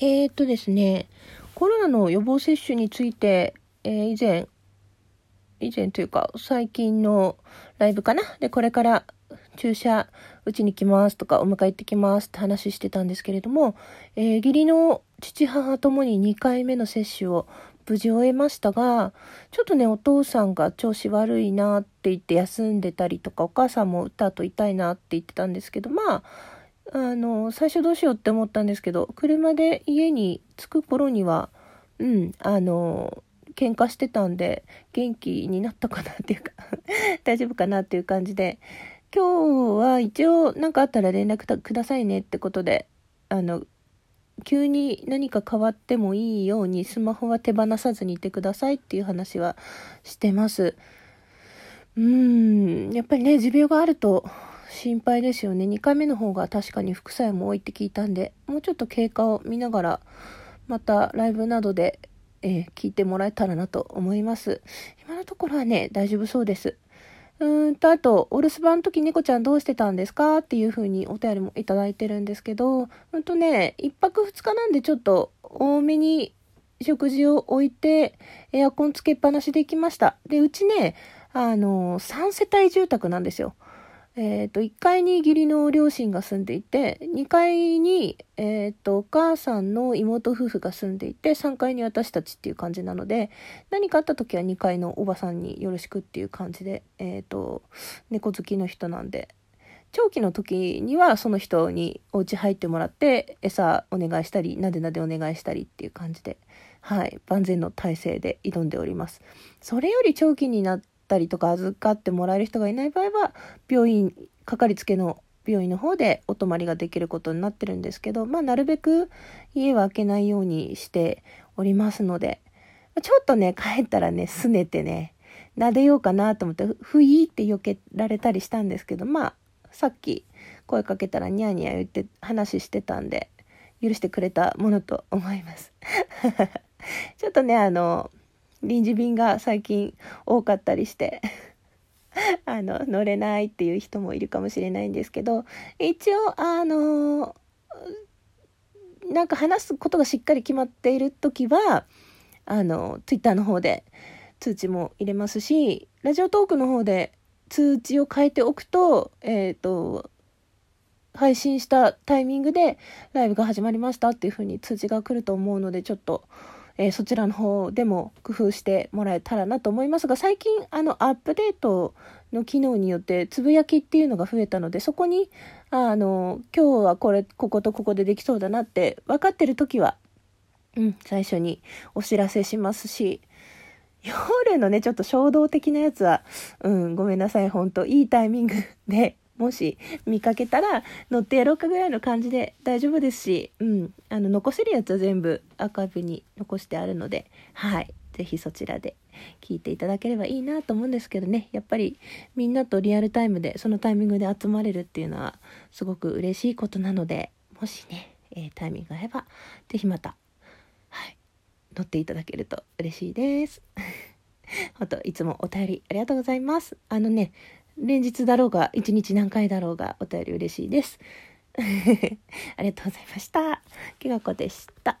えー、っとですね、コロナの予防接種について、えー、以前、以前というか、最近のライブかな？で、これから注射打ちに来ますとか、お迎え行ってきますって話してたんですけれども、えー、義理の父母ともに2回目の接種を無事終えましたが、ちょっとね、お父さんが調子悪いなって言って休んでたりとか、お母さんも打った後痛いなって言ってたんですけど、まあ、あの、最初どうしようって思ったんですけど、車で家に着く頃には、うん、あの、喧嘩してたんで、元気になったかなっていうか 大丈夫かなっていう感じで、今日は一応何かあったら連絡くださいねってことで、あの、急に何か変わってもいいようにスマホは手放さずにいてくださいっていう話はしてます。うーん、やっぱりね、持病があると心配ですよね。2回目の方が確かに副作用も多いって聞いたんで、もうちょっと経過を見ながら、またライブなどで、えー、聞いてもらえたらなと思います。今のところはね、大丈夫そうです。うーんと、あと、お留守番の時猫ちゃんどうしてたんですかっていう風にお便りもいただいてるんですけど、うんとね、1泊2日なんでちょっと多めに食事を置いて、エアコンつけっぱなしで行きました。で、うちね、あの、3世帯住宅なんですよ。え、ー、と、1階に義理の両親が住んでいて、2階に、え、ー、と、お母さんの妹夫婦が住んでいて、3階に私たちっていう感じなので、何かあった時は2階のおばさんによろしくっていう感じで、えっ、ー、と、猫好きの人なんで、長期の時にはその人にお家入ってもらって、餌お願いしたり、なでなでお願いしたりっていう感じで、はい、万全の体制で挑んでおります。それより長期になってったりとか預かってもらえる人がいない場合は病院かかりつけの病院の方でお泊まりができることになってるんですけどまあなるべく家は開けないようにしておりますのでちょっとね帰ったらねすねてね撫でようかなと思ってふいって避けられたりしたんですけどまあさっき声かけたらニャーニャー言って話してたんで許してくれたものと思います。ちょっとねあの臨時便が最近多かったりして あの乗れないっていう人もいるかもしれないんですけど一応あのなんか話すことがしっかり決まっている時はあの Twitter の方で通知も入れますしラジオトークの方で通知を変えておくとえっ、ー、と配信したタイミングでライブが始まりましたっていう風に通知が来ると思うのでちょっとえー、そちらの方でも工夫してもらえたらなと思いますが最近あのアップデートの機能によってつぶやきっていうのが増えたのでそこにあの今日はこれこことここでできそうだなって分かってる時は、うん、最初にお知らせしますし夜のねちょっと衝動的なやつは、うん、ごめんなさい本当いいタイミングでもし見かけたら乗ってやろうかぐらいの感じで大丈夫ですし、うん、あの残せるやつは全部アーカイブに残してあるので、はい、ぜひそちらで聞いていただければいいなと思うんですけどね、やっぱりみんなとリアルタイムでそのタイミングで集まれるっていうのはすごく嬉しいことなので、もしね、えー、タイミングが合えば、ぜひまた、はい、乗っていただけると嬉しいです。本当いつもお便りありがとうございます。あのね、連日だろうが、一日何回だろうが、お便り嬉しいです。ありがとうございました。きがこでした。